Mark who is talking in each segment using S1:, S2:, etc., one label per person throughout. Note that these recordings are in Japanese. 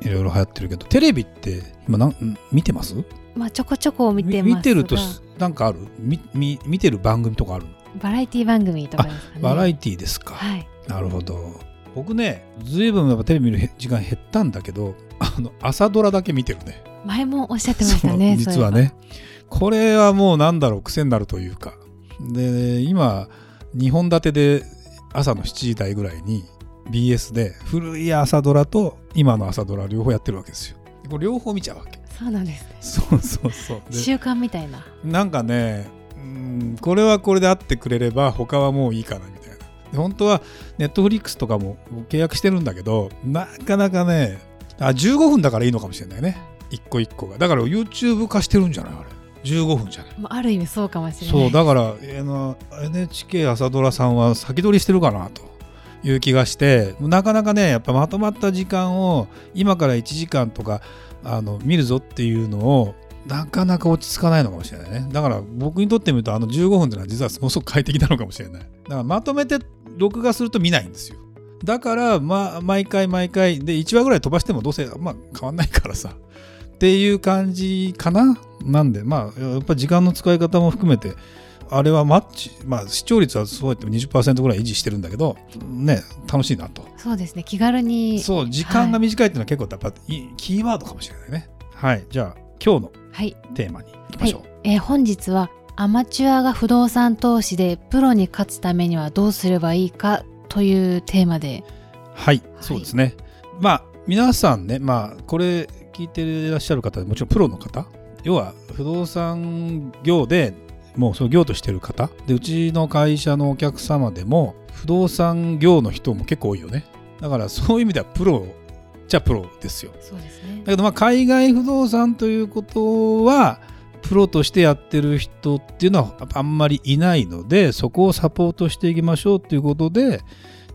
S1: いろいろ流行ってるけどテレビって今なん見てます？
S2: まあちょこちょこ見てますが。
S1: 見てるとなんかある？みみ見てる番組とかある
S2: バラエティ番組とかですかね。
S1: バラエティですか、
S2: はい。
S1: なるほど。僕ねずいぶんやっぱテレビ見る時間減ったんだけどあの朝ドラだけ見てるね。
S2: 前もおっしゃってましたね
S1: 実はね。これはもうなんだろう癖になるというか。で今2本立てで朝の7時台ぐらいに BS で古い朝ドラと今の朝ドラ両方やってるわけですよ。これ両方見ちゃうわけ。
S2: そうなんですね。
S1: そうそうそう。で
S2: 習慣みたいな。
S1: なんかねうんこれはこれであってくれれば他はもういいかなみたいな。で本当はネットフリックスとかも契約してるんだけどなかなかねあ15分だからいいのかもしれないね。一個一個が。だから YouTube 化してるんじゃないあれ。15分じゃない。
S2: まあある意味そうかもしれない。
S1: そうだから、えーの NHK 朝ドラさんは先取りしてるかなという気がしてなかなかねやっぱまとまった時間を今から1時間とかあの見るぞっていうのをなかなか落ち着かないのかもしれないね。だから僕にとってみるとあの15分っていうのは実はものすごく快適なのかもしれない。だからまとめて録画すると見ないんですよ。だから、まあ、毎回毎回で1話ぐらい飛ばしてもどうせ、まあ、変わんないからさ。っていう感じかな。なんでまあやっぱ時間の使い方も含めてあれはマッチ、まあ、視聴率はそうやっても20%ぐらい維持してるんだけどね楽しいなと。
S2: そうですね。気軽に。
S1: そう時間が短いっていうのは結構やっぱいいキーワードかもしれないね。はいじゃあ今日の
S2: はい。
S1: テーマにいきましょう、
S2: えー本日はアマチュアが不動産投資でプロに勝つためにはどうすればいいかというテーマで。
S1: はい、そうですね。まあ、皆さんね、まあ、これ聞いていらっしゃる方、もちろんプロの方、要は不動産業でもうその業としてる方、で、うちの会社のお客様でも、不動産業の人も結構多いよね。だからそういう意味ではプロじゃプロですよ。
S2: そうですね
S1: だけど、まあ、海外不動産ということは、プロとしてやってる人っていうのはあんまりいないので、そこをサポートしていきましょうということで、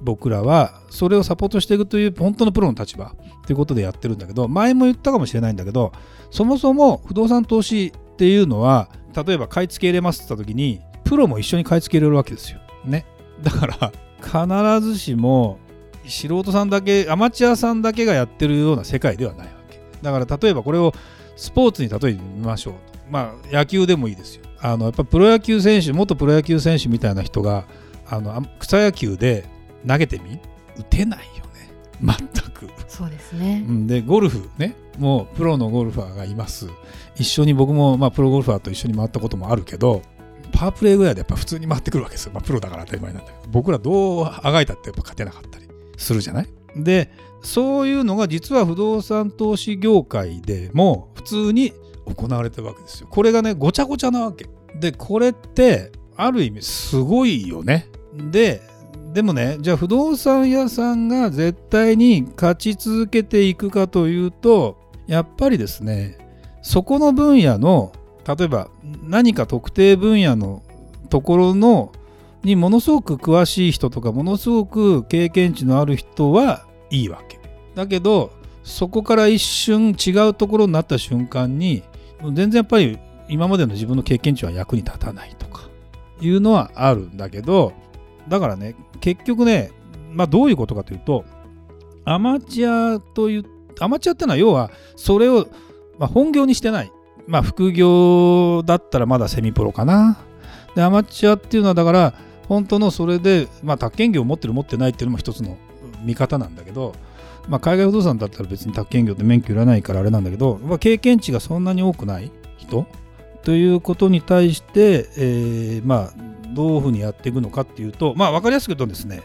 S1: 僕らはそれをサポートしていくという本当のプロの立場ということでやってるんだけど、前も言ったかもしれないんだけど、そもそも不動産投資っていうのは、例えば買い付け入れますって言った時に、プロも一緒に買い付け入れるわけですよ。ね。だから、必ずしも素人さんだけ、アマチュアさんだけがやってるような世界ではないわけ。だから、例えばこれをスポーツに例えてみましょうと。まあ、野球でもいいですよ。あの、やっぱプロ野球選手、元プロ野球選手みたいな人が、あの、草野球で投げてみ？打てないよね。全く。
S2: そうですね
S1: で、ゴルフね、もうプロのゴルファーがいます。一緒に僕も、まあ、プロゴルファーと一緒に回ったこともあるけど、パワープレイぐらいでやっぱ普通に回ってくるわけですよ。まあ、プロだから当たり前なんだけど、僕らどうあがいたってやっぱ勝てなかったりするじゃない？で、そういうのが実は不動産投資業界でも普通に行われてるわけですよ。これがね、ごちゃごちゃなわけ。で、これって、ある意味すごいよね。で、でもね、じゃあ不動産屋さんが絶対に勝ち続けていくかというと、やっぱりですね、そこの分野の、例えば何か特定分野のところのにものすごく詳しい人とか、ものすごく経験値のある人はいいわけ。だけど、そこから一瞬違うところになった瞬間に、全然やっぱり今までの自分の経験値は役に立たないとかいうのはあるんだけど、だからね、結局ね、まあ、どういうことかというと、アマチュアという、アマチュアってのは要は、それを、まあ、本業にしてない。まあ、副業だったらまだセミプロかな。で、アマチュアっていうのは、だから、本当のそれで、まあ、宅建業を持ってる持ってないっていうのも一つの見方なんだけど、まあ、海外不動産だったら別に宅建業って免許いらないからあれなんだけど、まあ、経験値がそんなに多くない人？ということに対して、えーまあ、どういうふうにやっていくのかっていうと、まあ、分かりやすく言うとですね、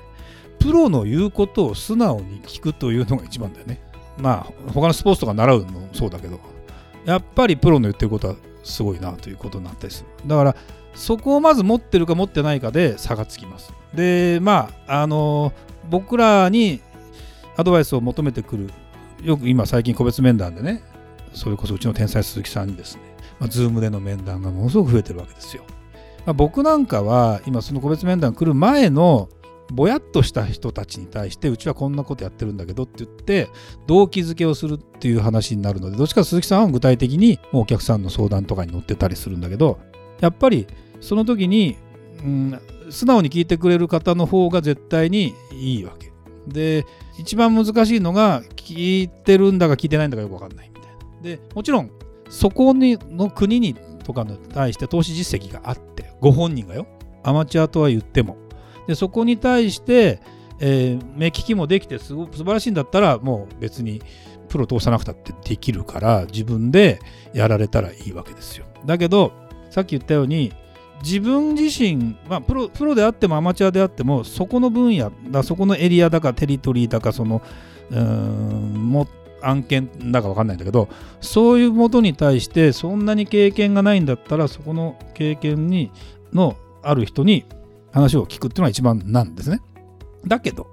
S1: プロの言うことを素直に聞くというのが一番だよね。まあ、他のスポーツとか習うのもそうだけど、やっぱりプロの言ってることはすごいなということになったりする。だから、そこをまず持ってるか持ってないかで差がつきます。で、まあ、あの、僕らにアドバイスを求めてくるよく今最近個別面談でねそれこそうちの天才鈴木さんにですね、まあ、ズームでの面談がものすごく増えてるわけですよ。まあ、僕なんかは今その個別面談来る前のぼやっとした人たちに対してうちはこんなことやってるんだけどって言って動機づけをするっていう話になるのでどっちか鈴木さんは具体的にお客さんの相談とかに乗ってたりするんだけどやっぱりその時に、うん、素直に聞いてくれる方の方が絶対にいいわけ。で一番難しいのが聞いてるんだか聞いてないんだかよく分かんないみたいな。でもちろんそこにの国にとかに対して投資実績があってご本人がよ。アマチュアとは言っても。でそこに対して、えー、目利きもできてすご素晴らしいんだったらもう別にプロ通さなくたってできるから自分でやられたらいいわけですよ。だけどさっき言ったように自分自身、まあ、プロプロであってもアマチュアであってもそこの分野だそこのエリアだかテリトリーだかそのうんも案件だか分かんないんだけどそういうもとに対してそんなに経験がないんだったらそこの経験にのある人に話を聞くっていうのが一番なんですね。だけど、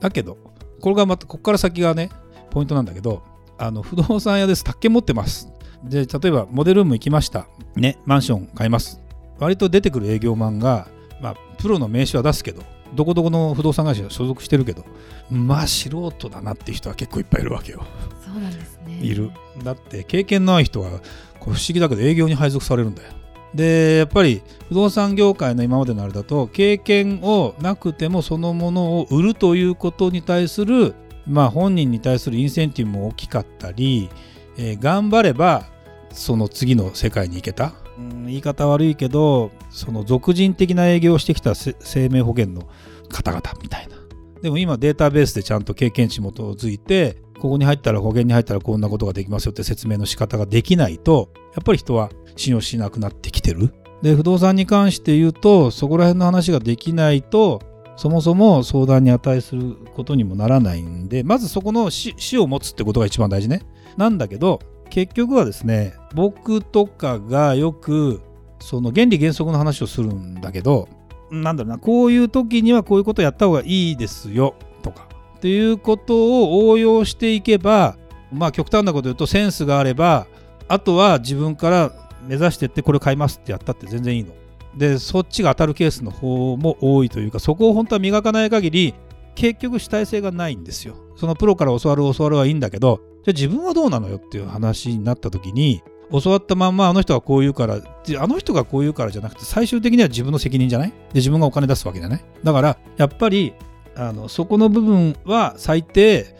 S1: だけど、これがまた、ここから先がね、ポイントなんだけど、あの不動産屋です、宅建持ってます。で、例えばモデルーム行きました。ね、マンション買います。割と出てくる営業マンが、まあ、プロの名刺は出すけど、どこどこの不動産会社所属してるけど、まあ素人だなっていう人は結構いっぱいいるわけよ。
S2: そうなんですね。
S1: いる。だって経験のない人はこう不思議だけど営業に配属されるんだよ。でやっぱり不動産業界の今までのあれだと経験をなくてもそのものを売るということに対するまあ本人に対するインセンティブも大きかったり、えー、頑張ればその次の世界に行けた、うん、言い方悪いけどその俗人的な営業をしてきた生命保険の方々みたいなでも今データベースでちゃんと経験値基づいてここに入ったら保険に入ったらこんなことができますよって説明の仕方ができないとやっぱり人は信用しなくなってきてる。で、不動産に関して言うと、そこら辺の話ができないと、そもそも相談に値することにもならないんで、まずそこの死を持つってことが一番大事ね。なんだけど、結局はですね、僕とかがよく、その原理原則の話をするんだけど、なんだろうな、こういう時にはこういうことやった方がいいですよ、とか、っていうことを応用していけば、まあ極端なこと言うとセンスがあれば、あとは自分から目指してってこれ買いますってやったって全然いいの。でそっちが当たるケースの方も多いというかそこを本当は磨かない限り結局主体性がないんですよ。そのプロから教わる教わるはいいんだけどじゃあ自分はどうなのよっていう話になった時に教わったまんまあの人がこう言うからあの人がこう言うからじゃなくて最終的には自分の責任じゃない？で自分がお金出すわけじゃないだからやっぱりあのそこの部分は最低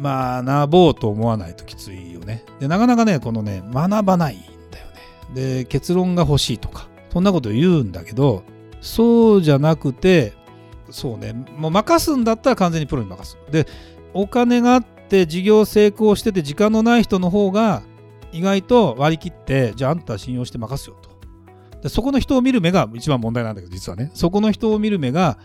S1: 学ぼうと思わないときついよね。でなかなかねこのね学ばないんだよねで結論が欲しいとかそんなこと言うんだけどそうじゃなくてそうね。もう任すんだったら完全にプロに任す。でお金があって事業成功してて時間のない人の方が意外と割り切ってじゃああんた信用して任すよと。でそこの人を見る目が一番問題なんだけど実はねそこの人を見る目が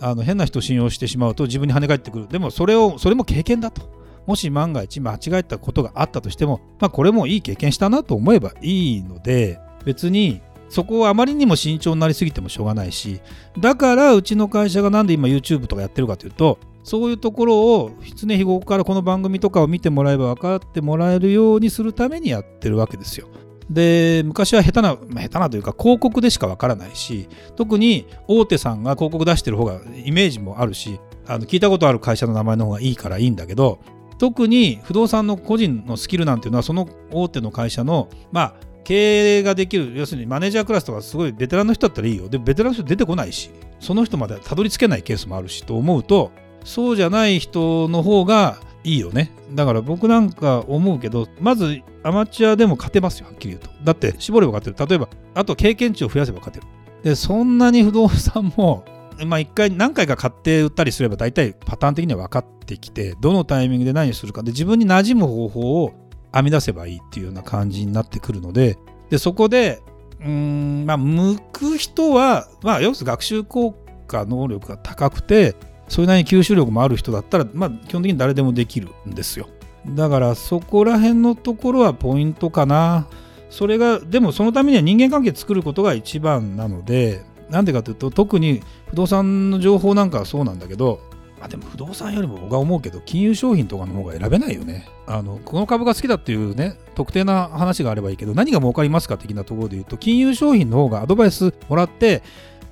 S1: あの変な人を信用してしまうと自分に跳ね返ってくる。でもそれをそれも経験だと。もし万が一間違えたことがあったとしても、まあ、これもいい経験したなと思えばいいので別にそこをあまりにも慎重になりすぎてもしょうがないしだからうちの会社がなんで今 YouTube とかやってるかというとそういうところを常日頃からこの番組とかを見てもらえば分かってもらえるようにするためにやってるわけですよ。で昔は下手な、まあ、下手なというか広告でしか分からないし特に大手さんが広告出してる方がイメージもあるしあの聞いたことある会社の名前の方がいいからいいんだけど特に不動産の個人のスキルなんていうのはその大手の会社のまあ経営ができる要するにマネージャークラスとかすごいベテランの人だったらいいよ。でベテランの人出てこないしその人までたどり着けないケースもあるしと思うとそうじゃない人の方がいいよね。だから僕なんか思うけどまずアマチュアでも勝てますよはっきり言うと。だって絞れば勝てる。例えばあと経験値を増やせば勝てる。でそんなに不動産もまあ、1回何回か買って売ったりすれば大体パターン的には分かってきてどのタイミングで何をするか。で自分に馴染む方法を編み出せばいいっていうような感じになってくるのででそこでうんまあ向く人は、まあ、要するに学習効果能力が高くてそれなりに吸収力もある人だったら、まあ、基本的に誰でもできるんですよ。だからそこら辺のところはポイントかな。それがでもそのためには人間関係作ることが一番なのでなんでかというと特に不動産の情報なんかはそうなんだけどあでも不動産よりも僕は思うけど金融商品とかの方が選べないよね。あのこの株が好きだっていうね特定な話があればいいけど何が儲かりますか的なところで言うと金融商品の方がアドバイスもらって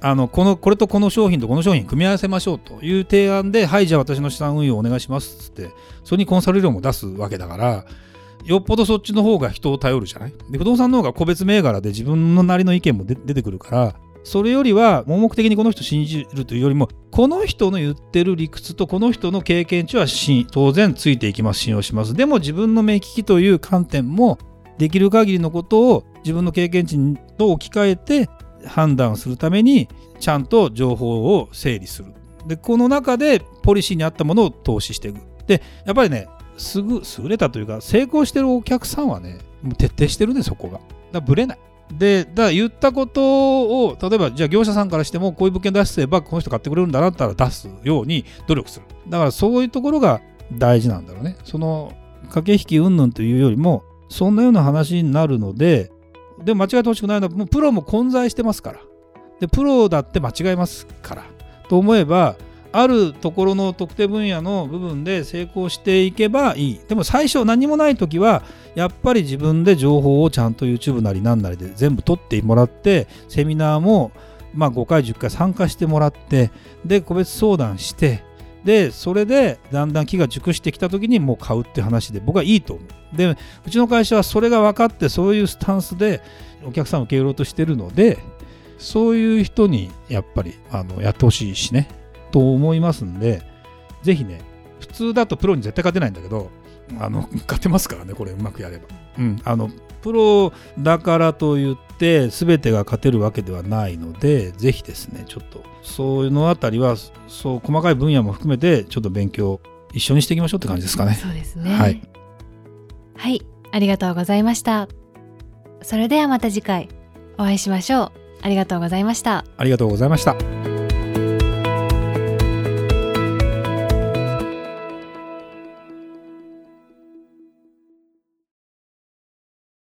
S1: あのこのこれとこの商品とこの商品組み合わせましょうという提案ではいじゃあ私の資産運用お願いしますっつってそれにコンサル料も出すわけだからよっぽどそっちの方が人を頼るじゃない？で不動産の方が個別銘柄で自分のなりの意見も出てくるからそれよりは盲目的にこの人信じるというよりもこの人の言ってる理屈とこの人の経験値は当然ついていきます信用します。でも自分の目利きという観点もできる限りのことを自分の経験値と置き換えて判断するためにちゃんと情報を整理する。でこの中でポリシーに合ったものを投資していく。でやっぱりねすぐ優れたというか成功してるお客さんはねもう徹底してるねそこが。だぶれない。でだから言ったことを例えばじゃあ業者さんからしてもこういう物件出せばこの人買ってくれるんだなったら出すように努力する。だからそういうところが大事なんだろうね。その駆け引き云々というよりもそんなような話になるのででも間違えてほしくないのはもうプロも混在してますから。でプロだって間違えますから。と思えばあるところの特定分野の部分で成功していけばいい。でも最初何もない時はやっぱり自分で情報をちゃんと YouTube なり何なりで全部取ってもらってセミナーもまあ5回10回参加してもらってで個別相談してでそれでだんだん木が熟してきた時にもう買うって話で僕はいいと思う。でうちの会社はそれが分かってそういうスタンスでお客さんを受け入れようとしてるのでそういう人にやっぱりあのやってほしいしね。と思いますんでぜひね普通だとプロに絶対勝てないんだけどあの 勝てますからねこれうまくやれば、うん、あのプロだからといって全てが勝てるわけではないのでぜひですねちょっとそういうのあたりはそう細かい分野も含めてちょっと勉強一緒にしていきましょうって感じですかね。
S2: そうですね。
S1: はい、
S2: はい、ありがとうございました。それではまた次回お会いしましょう。ありがとうございました。
S1: ありがとうございました